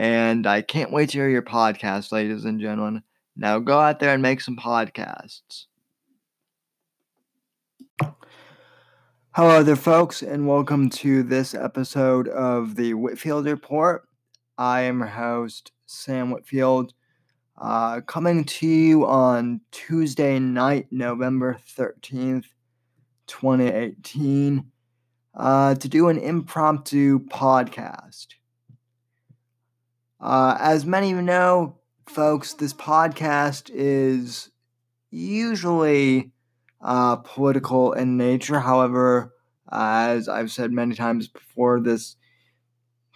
and I can't wait to hear your podcast, ladies and gentlemen. Now go out there and make some podcasts. Hello there, folks, and welcome to this episode of the Whitfield Report. I am your host, Sam Whitfield, uh, coming to you on Tuesday night, November 13th, 2018, uh, to do an impromptu podcast. Uh, as many of you know, folks, this podcast is usually uh, political in nature. However, as I've said many times before, this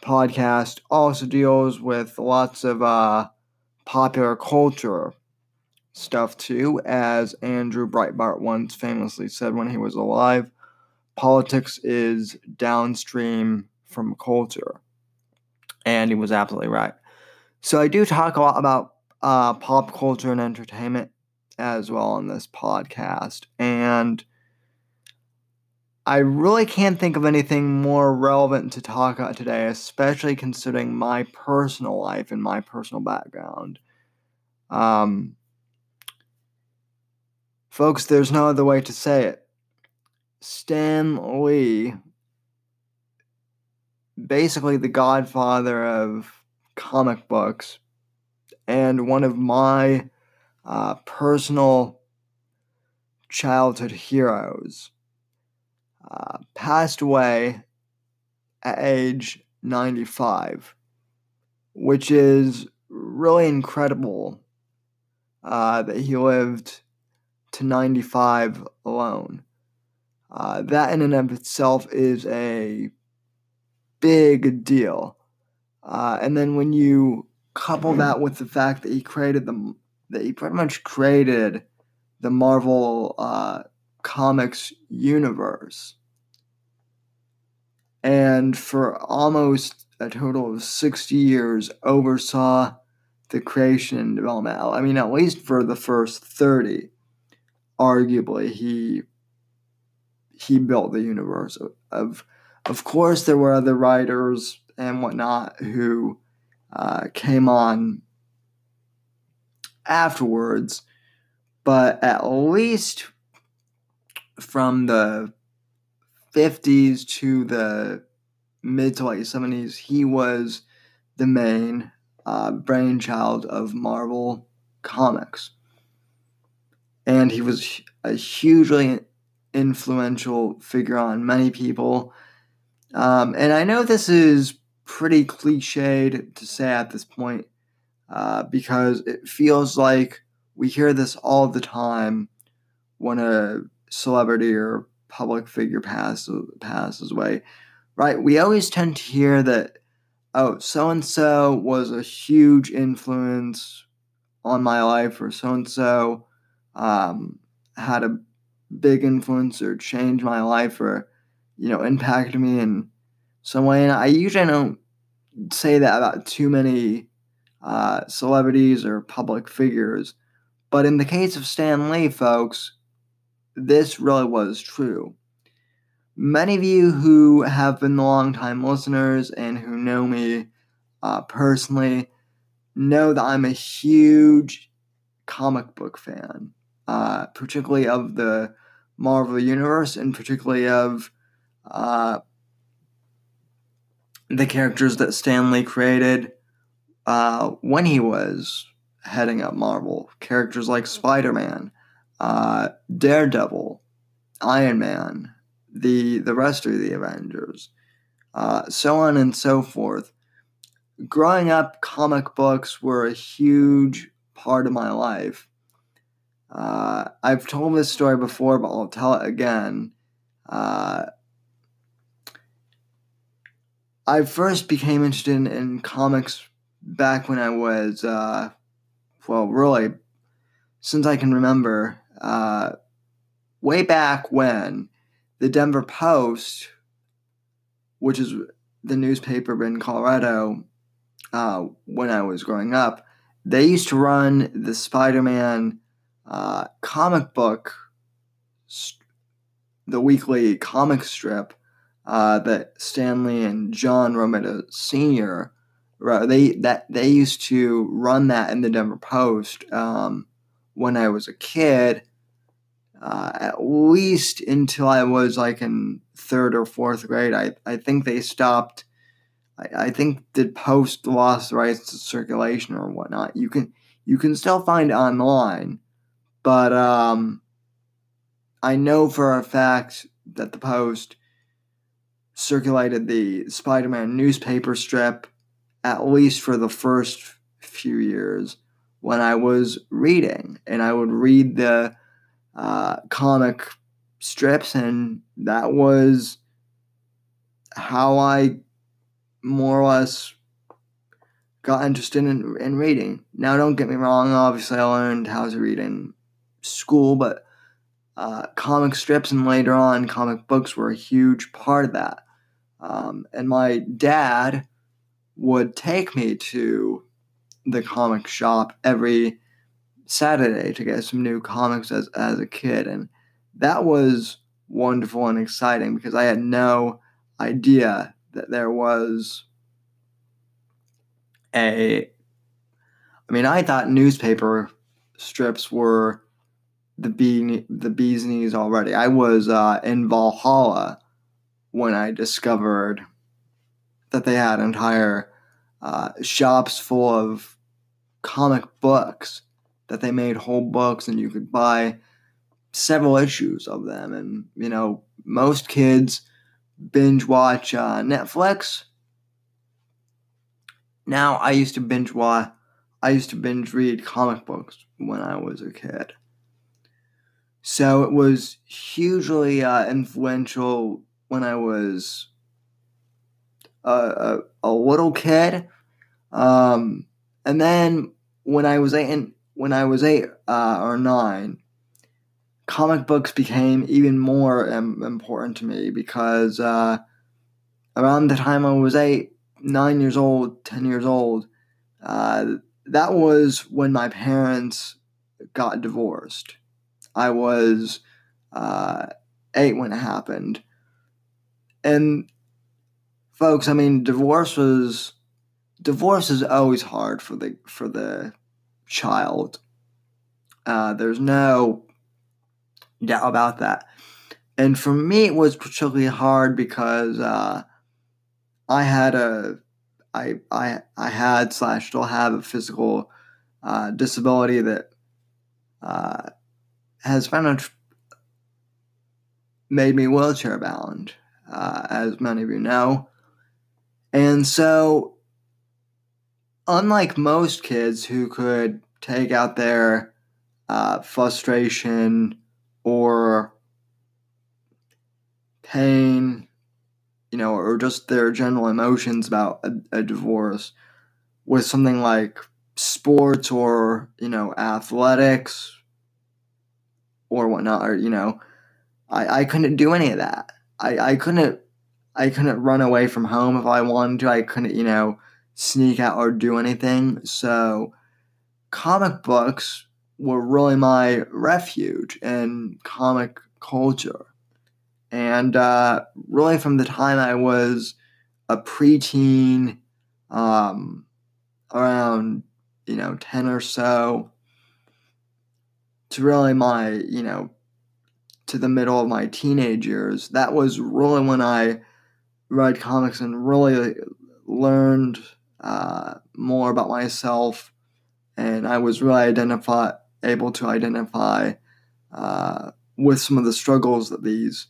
podcast also deals with lots of uh, popular culture stuff too. As Andrew Breitbart once famously said when he was alive, politics is downstream from culture and he was absolutely right. So I do talk a lot about uh, pop culture and entertainment as well on this podcast, and I really can't think of anything more relevant to talk about today, especially considering my personal life and my personal background. Um, folks, there's no other way to say it. Stan Lee basically the godfather of comic books and one of my uh, personal childhood heroes, uh, passed away at age 95, which is really incredible uh, that he lived to 95 alone. Uh, that in and of itself is a big deal. Uh, and then when you couple that with the fact that he created the that he pretty much created the Marvel uh, comics universe, and for almost a total of sixty years oversaw the creation and development. I mean, at least for the first thirty, arguably he he built the universe of, of of course, there were other writers and whatnot who uh, came on afterwards, but at least from the 50s to the mid to late 70s, he was the main uh, brainchild of Marvel Comics. And he was a hugely influential figure on many people um, and I know this is pretty cliched to say at this point uh, because it feels like we hear this all the time when a celebrity or public figure passes passes away, right? We always tend to hear that oh, so and so was a huge influence on my life, or so and so had a big influence or changed my life, or you know, impacted me in some way. And I usually don't say that about too many uh, celebrities or public figures. But in the case of Stan Lee, folks, this really was true. Many of you who have been long-time listeners and who know me uh, personally know that I'm a huge comic book fan, uh, particularly of the Marvel Universe and particularly of uh, the characters that Stan Lee created uh, when he was heading up Marvel. Characters like Spider Man, uh, Daredevil, Iron Man, the the rest of the Avengers, uh, so on and so forth. Growing up, comic books were a huge part of my life. Uh, I've told this story before, but I'll tell it again. Uh, I first became interested in, in, comics back when I was, uh, well, really, since I can remember, uh, way back when the Denver Post, which is the newspaper in Colorado, uh, when I was growing up, they used to run the Spider Man uh, comic book, the weekly comic strip uh, that Stan Lee and John Romita Sr. They that they used to run that in the Denver Post um, when I was a kid, uh, at least until I was like in third or fourth grade. I, I think they stopped. I, I think the Post lost the rights to circulation or whatnot. You can you can still find online, but um, I know for a fact that the Post circulated the Spider Man newspaper strip, at least for the first few years when I was reading. And I would read the uh, comic strips, and that was how I more or less got interested in, in reading. Now, don't get me wrong, obviously, I learned how to read in school, but uh, comic strips and later on comic books were a huge part of that. Um, and my dad would take me to the comic shop every Saturday to get some new comics as, as a kid. And that was wonderful and exciting because I had no idea that there was a. I mean, I thought newspaper strips were the bee the bee's knees already. I was uh, in Valhalla when I discovered that they had entire uh, shops full of comic books that they made whole books and you could buy several issues of them. And you know most kids binge watch uh, netflix. Now i used to binge watch i used to binge read comic books when i was a kid. So it was hugely uh, influential when I was a, a, a little kid. Um, and then when I was eight, when I was eight uh, or nine, comic books became even more important to me because uh, around the time I was eight, nine years old, ten years old, uh, that was when my parents got divorced. I was uh, eight when it happened. And folks, I mean, divorce was divorce is always hard for the for the child. Uh, there's no doubt about that. And for me, it was particularly hard because uh, I had a I I I had slash still have a physical uh, disability that uh, has of made me wheelchair bound uh, as many of you know. And so, unlike most kids who could take out their uh, frustration or pain, you know, or just their general emotions about a, a divorce with something like sports or, you know, athletics or whatnot, or, you know, I, I couldn't do any of that. I, I couldn't I couldn't run away from home if I wanted to. I couldn't, you know, sneak out or do anything. So, comic books were really my refuge in comic culture. And uh, really, from the time I was a preteen, um, around, you know, 10 or so, to really my, you know, to the middle of my teenage years, that was really when I read comics and really learned uh, more about myself. And I was really identify, able to identify uh, with some of the struggles that these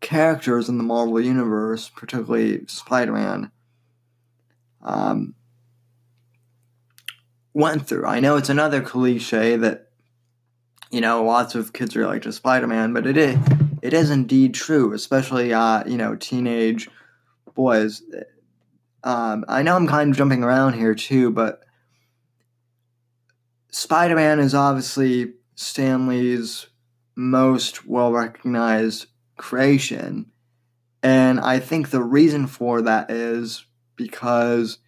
characters in the Marvel Universe, particularly Spider Man, um, went through. I know it's another cliche that, you know, lots of kids are like to Spider Man, but it is, it is indeed true, especially, uh, you know, teenage boys. Um, I know I'm kind of jumping around here too, but Spider Man is obviously Stan Lee's most well recognized creation. And I think the reason for that is because,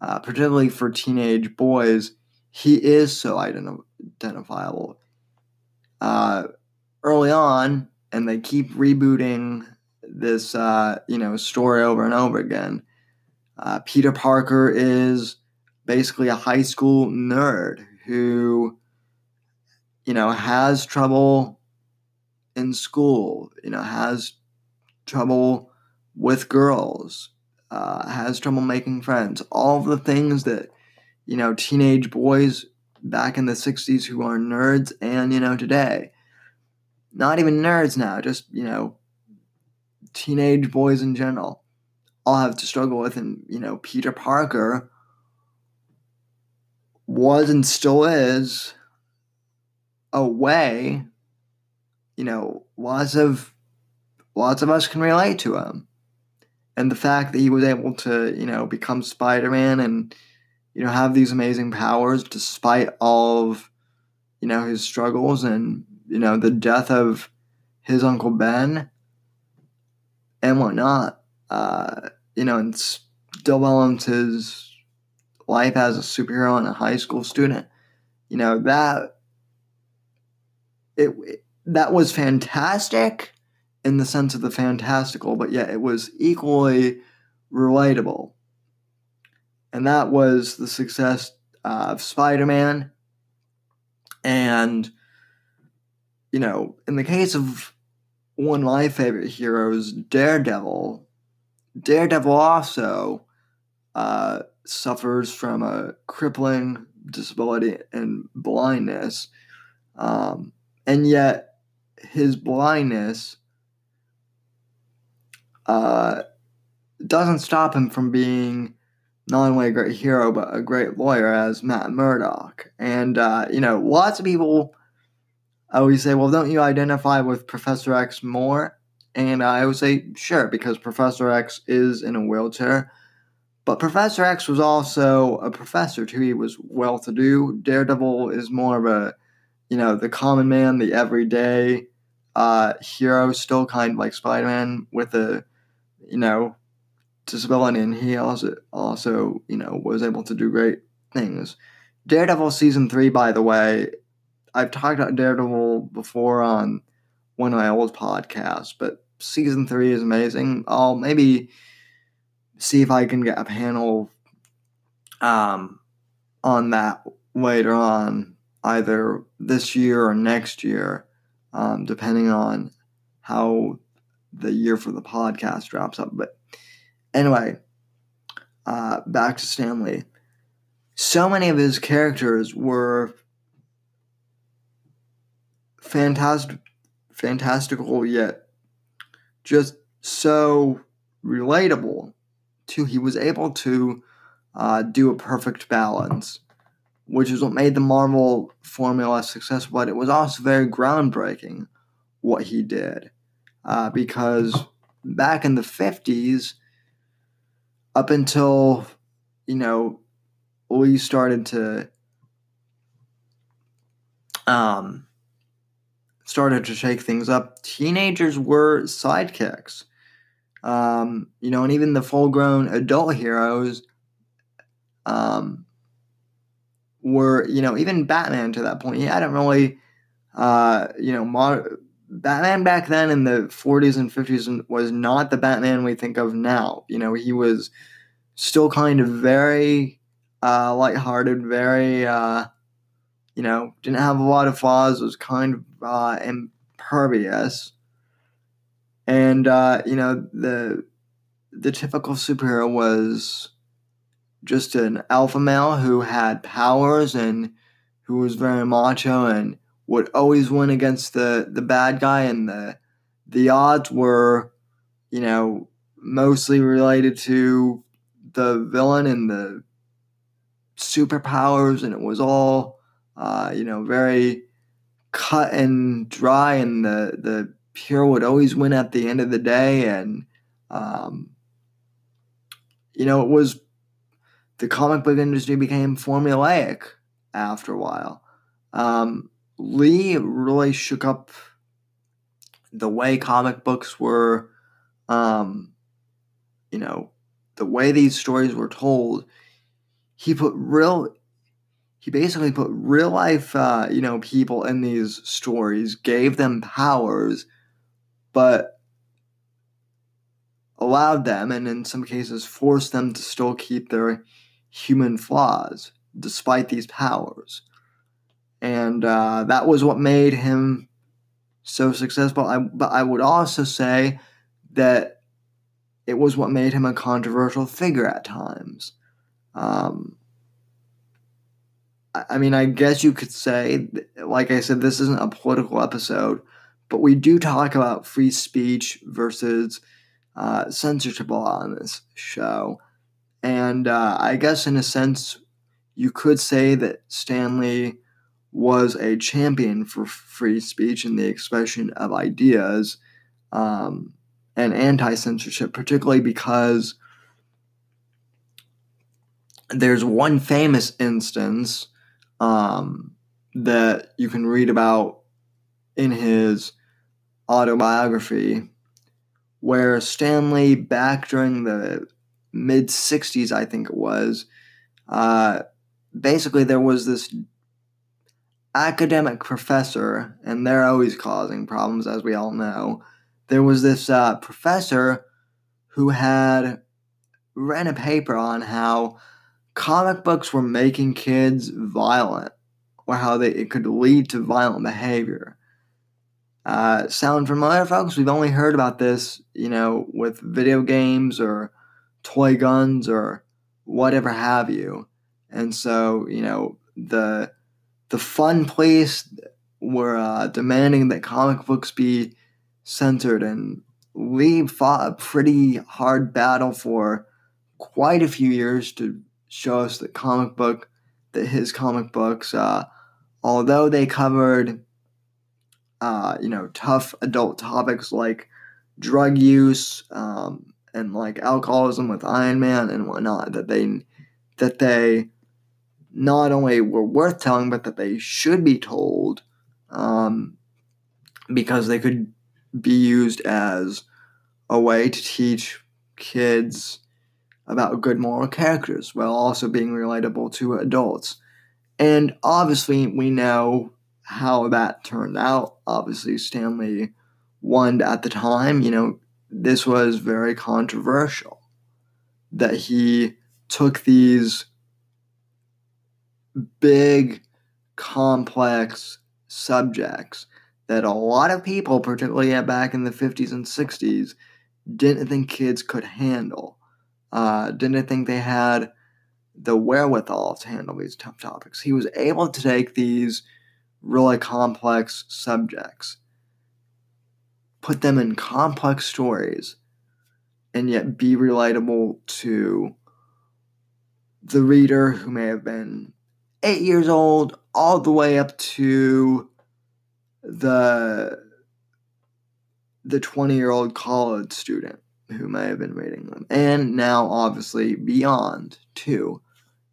uh, particularly for teenage boys, he is so ident- identifiable. Uh, early on, and they keep rebooting this, uh, you know, story over and over again. Uh, Peter Parker is basically a high school nerd who, you know, has trouble in school, you know, has trouble with girls, uh, has trouble making friends, all the things that, you know, teenage boys back in the 60s who are nerds and, you know, today. Not even nerds now, just, you know, teenage boys in general all have to struggle with. And, you know, Peter Parker was and still is a way you know, lots of lots of us can relate to him. And the fact that he was able to, you know, become Spider-Man and you know have these amazing powers despite all of you know his struggles and you know the death of his uncle Ben and whatnot. Uh, you know, and still balance his life as a superhero and a high school student. You know that it, it that was fantastic in the sense of the fantastical, but yet it was equally relatable. And that was the success of Spider Man. And, you know, in the case of one of my favorite heroes, Daredevil, Daredevil also uh, suffers from a crippling disability and blindness. Um, and yet his blindness uh, doesn't stop him from being not only a great hero but a great lawyer as Matt Murdock. And uh, you know, lots of people always say, "Well, don't you identify with Professor X more?" And I would say, "Sure," because Professor X is in a wheelchair. But Professor X was also a professor too. He was well to do. Daredevil is more of a, you know, the common man, the everyday uh, hero, still kind of like Spider Man with a, you know, disability, and he also also you know was able to do great things. Daredevil season three, by the way, I've talked about Daredevil before on one of my old podcasts, but season three is amazing. I'll maybe see if I can get a panel um, on that later on, either this year or next year um, depending on how the year for the podcast drops up. But anyway, uh, back to Stan Lee. So many of his characters were fantastic, fantastical, yet just so relatable. To he was able to uh, do a perfect balance which is what made the Marvel formula successful, but it was also very groundbreaking what he did. Uh, because back in the 50s, up until, you know, we started to um, started to shake things up, teenagers were sidekicks. Um, you know, and even the full grown adult heroes um, were, you know, even Batman to that point, he hadn't really, uh, you know, Batman back then in the 40s and 50s was not the Batman we think of now. You know, he was still kind of very uh, lighthearted, very, uh, you know, didn't have a lot of flaws, was kind of uh, impervious. And, uh, you know, the the typical superhero was just an alpha male who had powers and who was very macho and would always win against the the bad guy and the the odds were you know mostly related to the villain and the superpowers and it was all uh, you know very cut and dry and the the pure would always win at the end of the day and um, you know it was the comic book industry became formulaic after a while. Um, Lee really shook up the way comic books were, um, you know, the way these stories were told. He put real, he basically put real life, uh, you know, people in these stories, gave them powers, but allowed them, and in some cases forced them to still keep their human flaws despite these powers. And uh, that was what made him so successful. I, but I would also say that it was what made him a controversial figure at times. Um, I mean, I guess you could say, like I said, this isn't a political episode, but we do talk about free speech versus uh, censorship law on this show. And uh, I guess, in a sense, you could say that Stan Lee was a champion for free speech and the expression of ideas um, and anti censorship, particularly because there's one famous instance um, that you can read about in his autobiography where Stan Lee, back during the mid 60s, I think it was. Uh, basically, there was this academic professor, and they're always causing problems, as we all know. There was this uh, professor who had ran a paper on how comic books were making kids violent, or how they, it could lead to violent behavior. Uh, sound familiar, folks? We've only heard about this, you know, with video games or toy guns or whatever have you. And so, you know, the the fun place were uh, demanding that comic books be censored, and Lee fought a pretty hard battle for quite a few years to show us that comic book, that his comic books, uh, although they covered, uh, you know, tough adult topics like drug use, um, and like alcoholism with Iron Man and whatnot that they that they not only were worth telling but that they should be told um, because they could be used as a way to teach kids about good moral characters while also being relatable to adults. And obviously, we know how that turned out. Obviously, Stan Lee won at the time. You know, this was very controversial that he took these big, complex subjects that a lot of people, particularly back in the 50s and 60s, didn't think kids could handle, uh, didn't think they had the wherewithal to handle these tough topics. He was able to take these really complex subjects put them in complex stories and yet be relatable to the reader who may have been eight years old all the way up to the the 20 year old college student who may have been reading them and now obviously beyond too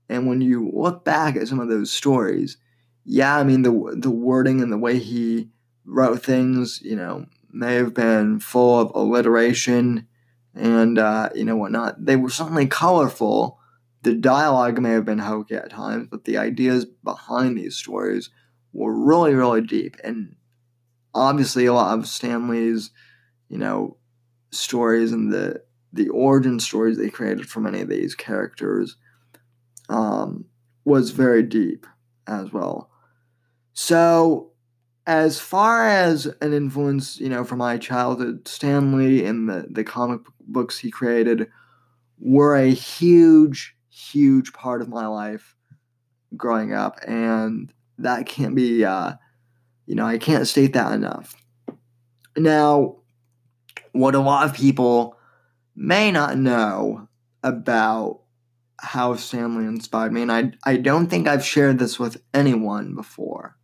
and when you look back at some of those stories yeah i mean the the wording and the way he wrote things you know may have been full of alliteration and uh, you know whatnot. They were certainly colorful, the dialogue may have been hokey at times, but the ideas behind these stories were really, really deep. And obviously, a lot of Stan Lee's, you know, stories and the the origin stories they created for many of these characters um, was very deep as well. So, as far as an influence, you know, from my childhood, Stan Lee and the, the comic books he created were a huge, huge part of my life growing up. And that can't be, uh, you know, I can't state that enough. Now, what a lot of people may not know about how Stan Lee inspired me, and I, I don't think I've shared this with anyone before.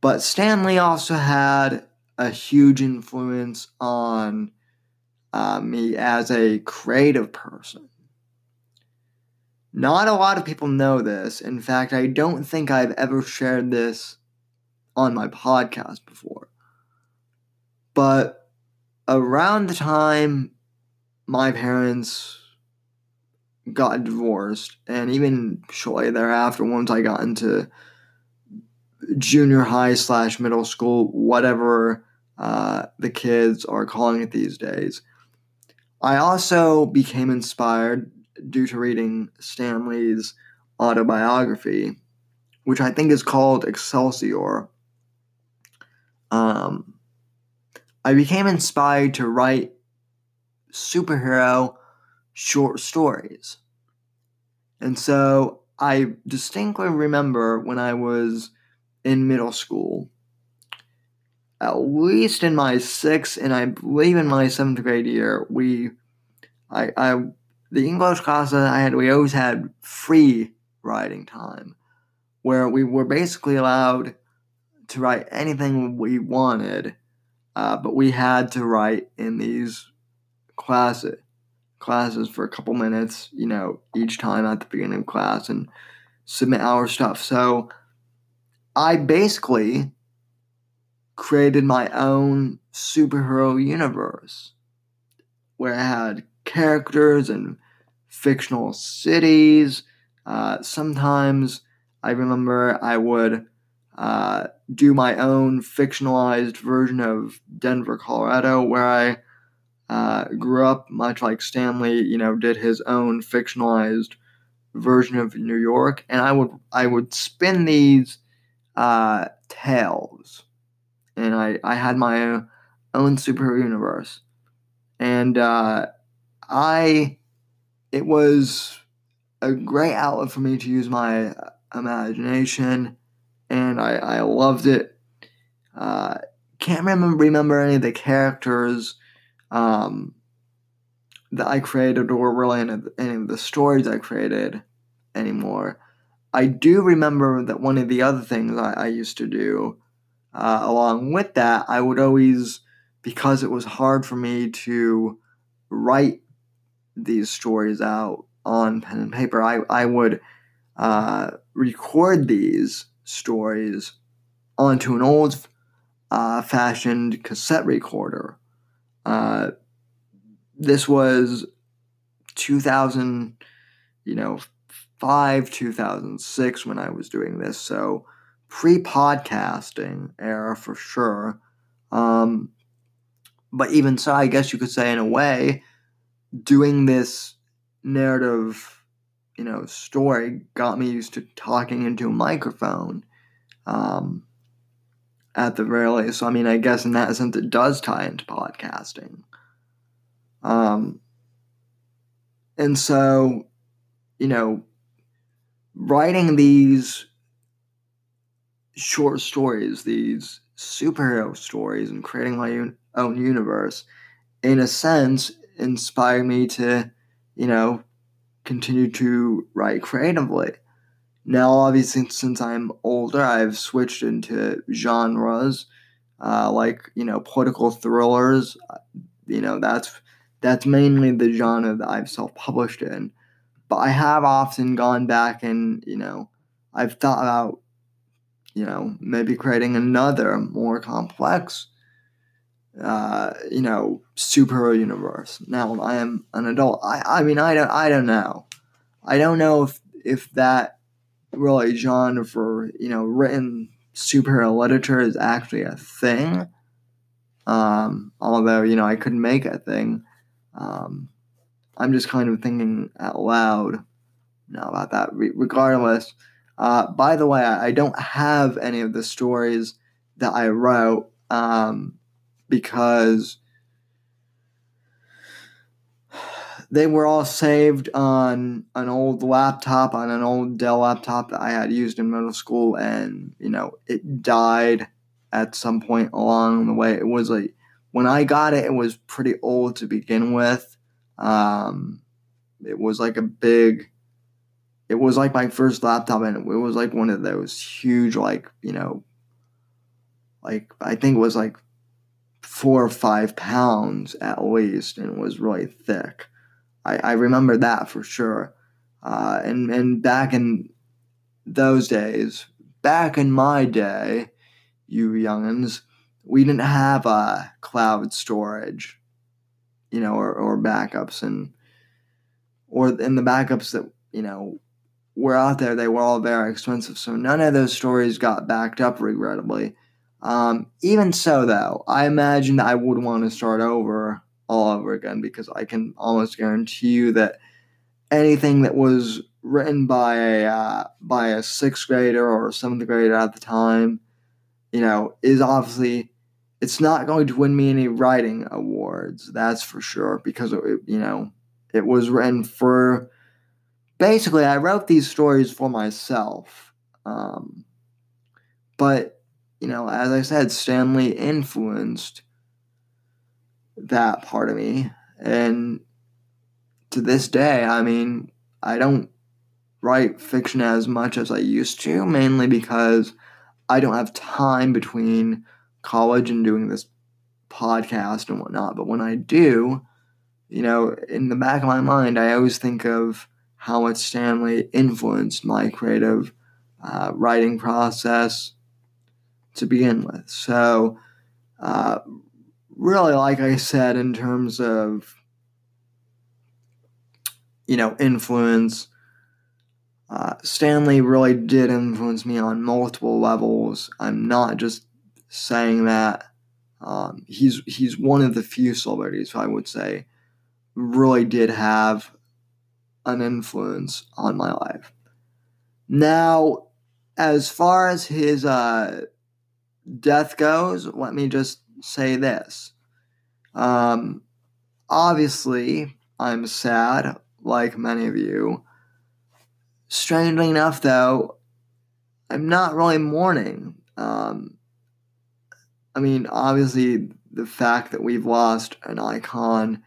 But Stan Lee also had a huge influence on uh, me as a creative person. Not a lot of people know this. In fact, I don't think I've ever shared this on my podcast before. But around the time my parents got divorced, and even shortly thereafter, once I got into junior high slash middle school, whatever uh, the kids are calling it these days, I also became inspired due to reading Stan Lee's autobiography, which I think is called Excelsior. Um, I became inspired to write superhero short stories. And so I distinctly remember when I was in middle school, at least in my sixth and I believe in my seventh grade year, we, I, I, the English class that I had, we always had free writing time, where we were basically allowed to write anything we wanted, uh, but we had to write in these classes classes for a couple minutes, you know, each time at the beginning of class and submit our stuff. So I basically created my own superhero universe where I had characters and fictional cities. Uh, sometimes I remember I would uh, do my own fictionalized version of Denver, Colorado, where I uh, grew up much like Stan Lee, you know, did his own fictionalized version of New York, and I would I would spin these uh, tales, and I I had my own superhero universe, and uh, I it was a great outlet for me to use my imagination, and I I loved it. Uh, can't remember remember any of the characters um, that I created or really any of, any of the stories I created anymore. I do remember that one of the other things I, I used to do uh, along with that, I would always, because it was hard for me to write these stories out on pen and paper, I, I would uh, record these stories onto an old uh, fashioned cassette recorder uh, this was 2000, you know, five 2006 when I was doing this, so pre-podcasting era for sure. Um, but even so, I guess you could say in a way, doing this narrative, you know, story got me used to talking into a microphone. Um, at the very least. So, I mean, I guess in that sense, it does tie into podcasting. Um, and so, you know, writing these short stories, these superhero stories, and creating my own universe, in a sense, inspired me to, you know, continue to write creatively. Now, obviously, since I'm older, I've switched into genres uh, like you know political thrillers. You know that's that's mainly the genre that I've self-published in. But I have often gone back and you know I've thought about you know maybe creating another more complex uh, you know superhero universe. Now I am an adult. I I mean I don't I don't know. I don't know if if that really genre for you know written superhero literature is actually a thing. Um, although you know I couldn't make a thing. Um, I'm just kind of thinking out loud now about that. Re- regardless, uh, by the way, I, I, don't have any of the stories that I wrote um, because they were all saved on an old laptop, on an old Dell laptop that I had used in middle school, and you know it died at some point along the way. It was like when I got it, it was pretty old to begin with. Um, it was like a big. It was like my first laptop, and it was like one of those huge, like you know, like I think it was like four or five pounds at least, and was really thick. I, I remember that for sure. Uh, and and back in those days, back in my day, you youngins, we didn't have uh, cloud storage, you know, or, or backups, and or in the backups that you know were out there, they were all very expensive. So none of those stories got backed up, regrettably. Um, even so, though, I imagine that I would want to start over all over again because I can almost guarantee you that anything that was written by a uh, by a sixth grader or seventh grader at the time, you know, is obviously it's not going to win me any writing awards. That's for sure because it, you know it was written for. Basically, I wrote these stories for myself, um, but you know, as I said, Stan Lee influenced that part of me. And to this day, I mean, I don't write fiction as much as I used to, mainly because I don't have time between college and doing this podcast and whatnot. But when I do, you know, in the back of my mind, I always think of how much Stan Lee influenced my creative uh, writing process to begin with. So, uh, really, like I said, in terms of you know influence, uh, Stan Lee really did influence me on multiple levels. I'm not just saying that. Um, he's he's one of the few celebrities I would say really did have an influence on my life. Now, as far as his uh, death goes, let me just say this. Um, obviously, I'm sad, like many of you. Strangely enough, though, I'm not really mourning. Um, I mean, obviously, the fact that we've lost an icon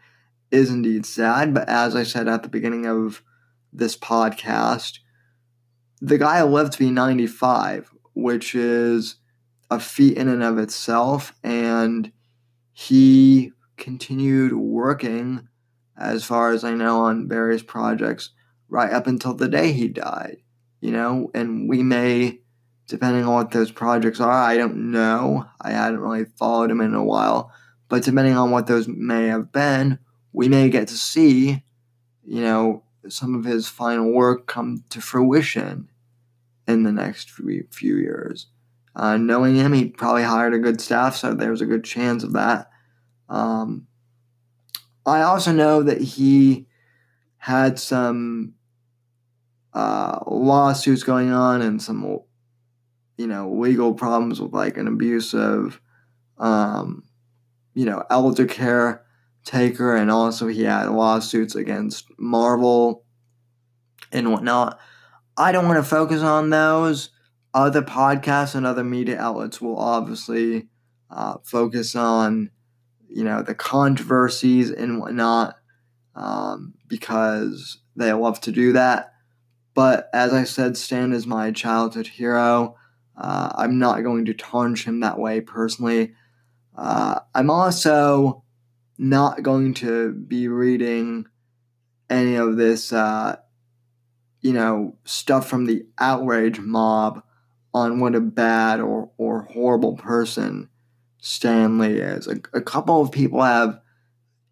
is indeed sad, but as I said at the beginning of this podcast, the guy lived to be 95, which is a feat in and of itself, and he continued working, as far as I know, on various projects right up until the day he died. You know, and we may, depending on what those projects are, I don't know. I hadn't really followed him in a while, but depending on what those may have been, we may get to see, you know, some of his final work come to fruition in the next few years. Uh, knowing him, he probably hired a good staff, so there was a good chance of that. Um, I also know that he had some uh, lawsuits going on and some, you know, legal problems with like an abusive, um, you know, elder care taker, and also he had lawsuits against Marvel and whatnot. I don't want to focus on those other podcasts and other media outlets will obviously uh, focus on you know the controversies and whatnot um, because they love to do that. But as i said stan is my childhood hero. Uh, i'm not going to tarnish him that way personally. Uh, i'm also not going to be reading any of this uh, you know stuff from the outrage mob on what a bad or, or horrible person Stan Lee is. A, a couple of people have,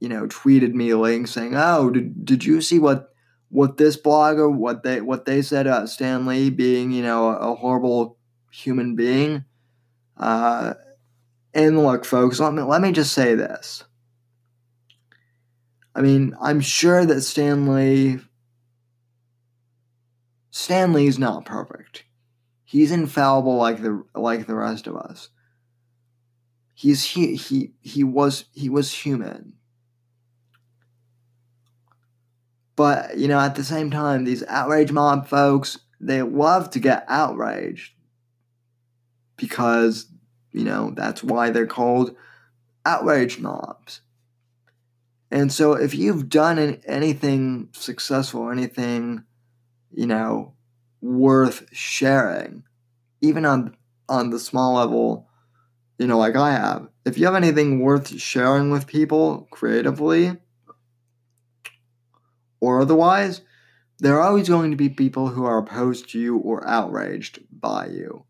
you know, tweeted me a link saying, "Oh, did, did you see what what this blogger, what they what they said about Stan Lee being, you know, a, a horrible human being. Uh, and look, folks, let me let me just say this. I mean, I'm sure that Stan Lee Stan Lee's not perfect. He's infallible like the like the rest of us. He's he he he was he was human. But, you know, at the same time, these outrage mob folks, they love to get outraged because, you know, that's why they're called outrage mobs. And so if you've done anything successful, anything, you know, worth sharing, even on on the small level, you know, like I have, if you have anything worth sharing with people creatively, or otherwise, there are always going to be people who are opposed to you or outraged by you.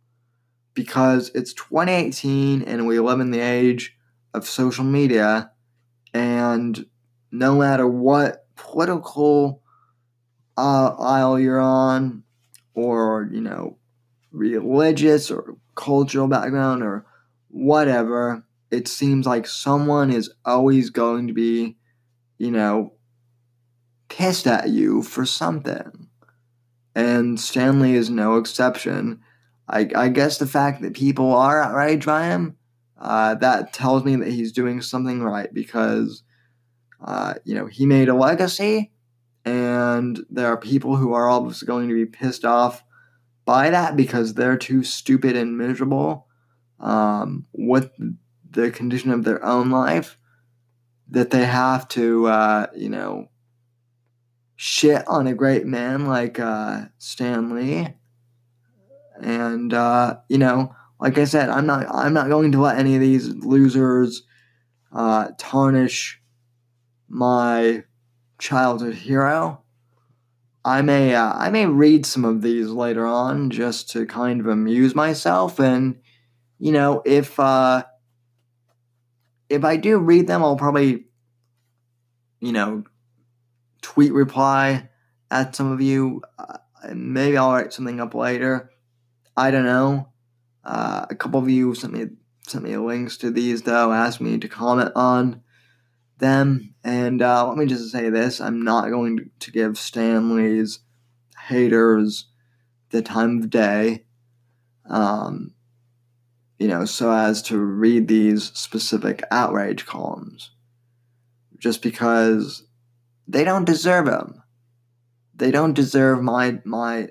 Because it's 2018 and we live in the age of social media, and no matter what political uh, aisle you're on, or, you know, religious or cultural background or whatever, it seems like someone is always going to be, you know, pissed at you for something. And Stan Lee is no exception. I, I guess the fact that people are outraged by him, uh, that tells me that he's doing something right because, uh, you know, he made a legacy, and there are people who are obviously going to be pissed off by that because they're too stupid and miserable um, with the condition of their own life that they have to, uh, you know, shit on a great man like uh, Stan Lee. And uh, you know, like I said, I'm not I'm not going to let any of these losers uh, tarnish my childhood hero. I may uh, I may read some of these later on just to kind of amuse myself, and you know if uh, if I do read them, I'll probably you know tweet reply at some of you. Uh, maybe I'll write something up later. I don't know. Uh, a couple of you sent me sent me links to these though, asked me to comment on them. And uh, let me just say this: I'm not going to give Stan Lee's haters the time of day. Um, you know, so as to read these specific outrage columns. Just because they don't deserve them. They don't deserve my my.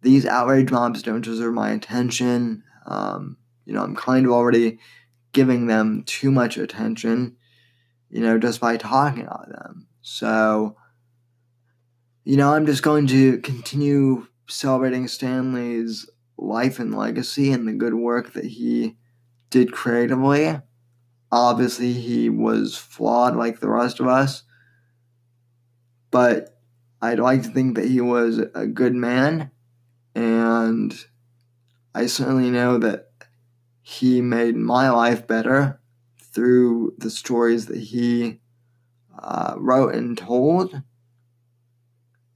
These outrage mobs don't deserve my attention. Um, you know, I'm kind of already giving them too much attention. You know, just by talking about them. So, you know, I'm just going to continue celebrating Stan Lee's life and legacy and the good work that he did creatively. Obviously, he was flawed like the rest of us but I'd like to think that he was a good man, and I certainly know that he made my life better through the stories that he uh, wrote and told,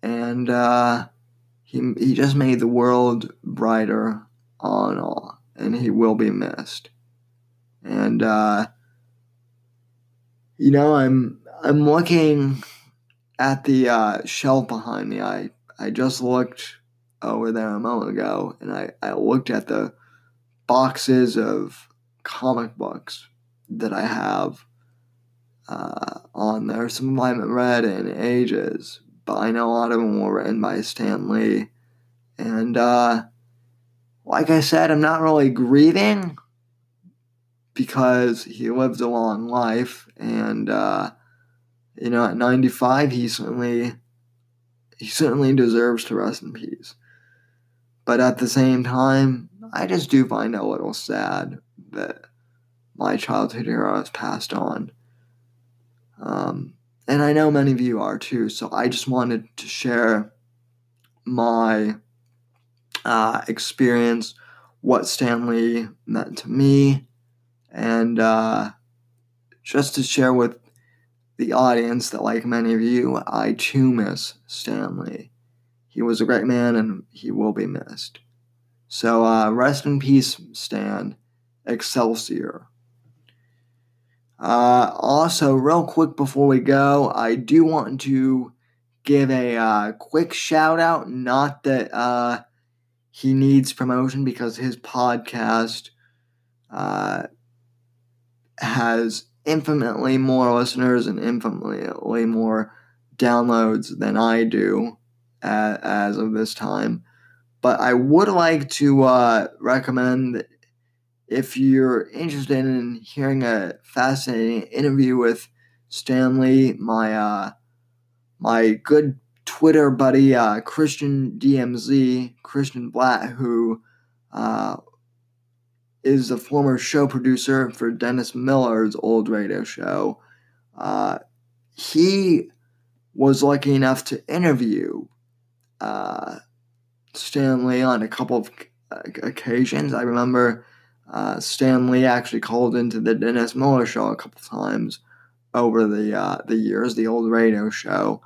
and uh, he he just made the world brighter all in all, and he will be missed. And uh, you know, I'm I'm looking at the uh, shelf behind me, I, I just looked over there a moment ago and I, I looked at the boxes of comic books that I have uh, on there. Some of them I haven't read in ages, but I know a lot of them were written by Stan Lee. And uh, like I said, I'm not really grieving because he lived a long life and uh, you know, at 95, he certainly he certainly deserves to rest in peace. But at the same time, I just do find it a little sad that my childhood hero has passed on. Um, and I know many of you are too, so I just wanted to share my uh, experience, what Stan Lee meant to me, and uh, just to share with the audience that, like many of you, I too miss Stan Lee. He was a great man and he will be missed. So, uh, rest in peace, Stan. Excelsior. Uh, also, real quick before we go, I do want to give a uh, quick shout out. Not that uh, he needs promotion because his podcast uh, has infinitely more listeners and infinitely more downloads than I do as of this time. But I would like to uh, recommend if you're interested in hearing a fascinating interview with Stan Lee, my uh, my good Twitter buddy uh, Christian DMZ, Christian Bladt, who uh, is a former show producer for Dennis Miller's old radio show. Uh, he was lucky enough to interview uh, Stan Lee on a couple of occasions. I remember uh, Stan Lee actually called into the Dennis Miller show a couple times over the uh, the years, the old radio show,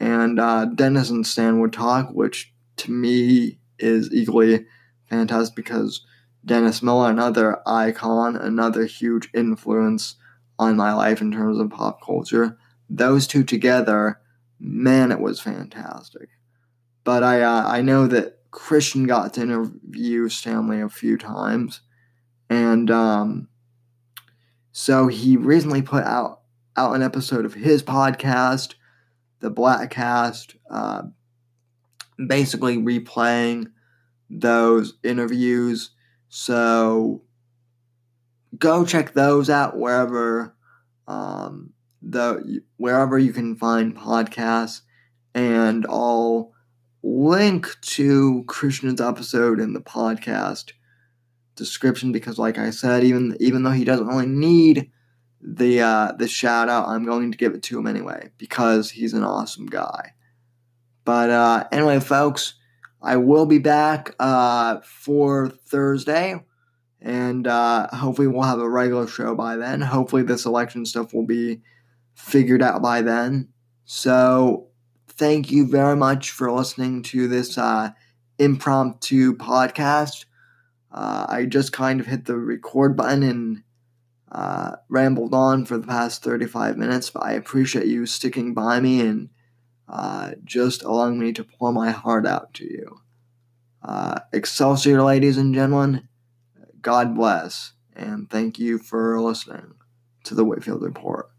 and uh, Dennis and Stan would talk, which to me is equally fantastic because Dennis Miller, another icon, another huge influence on my life in terms of pop culture. Those two together, man, it was fantastic. But I uh, I know that Christian got to interview Stan Lee a few times and um, so he recently put out out an episode of his podcast, the Bladtcast, uh, basically replaying those interviews. So go check those out wherever um, the wherever you can find podcasts, and I'll link to Christian's episode in the podcast description because, like I said, even even though he doesn't really need the uh, the shout out, I'm going to give it to him anyway because he's an awesome guy. But uh, anyway, folks, I will be back uh, for Thursday, and uh, hopefully we'll have a regular show by then. Hopefully this election stuff will be figured out by then. So thank you very much for listening to this uh, impromptu podcast. Uh, I just kind of hit the record button and uh, rambled on for the past 35 minutes, but I appreciate you sticking by me and uh, just allowing me to pour my heart out to you. Uh, Excelsior, ladies and gentlemen, God bless, and thank you for listening to the Whitfield Report.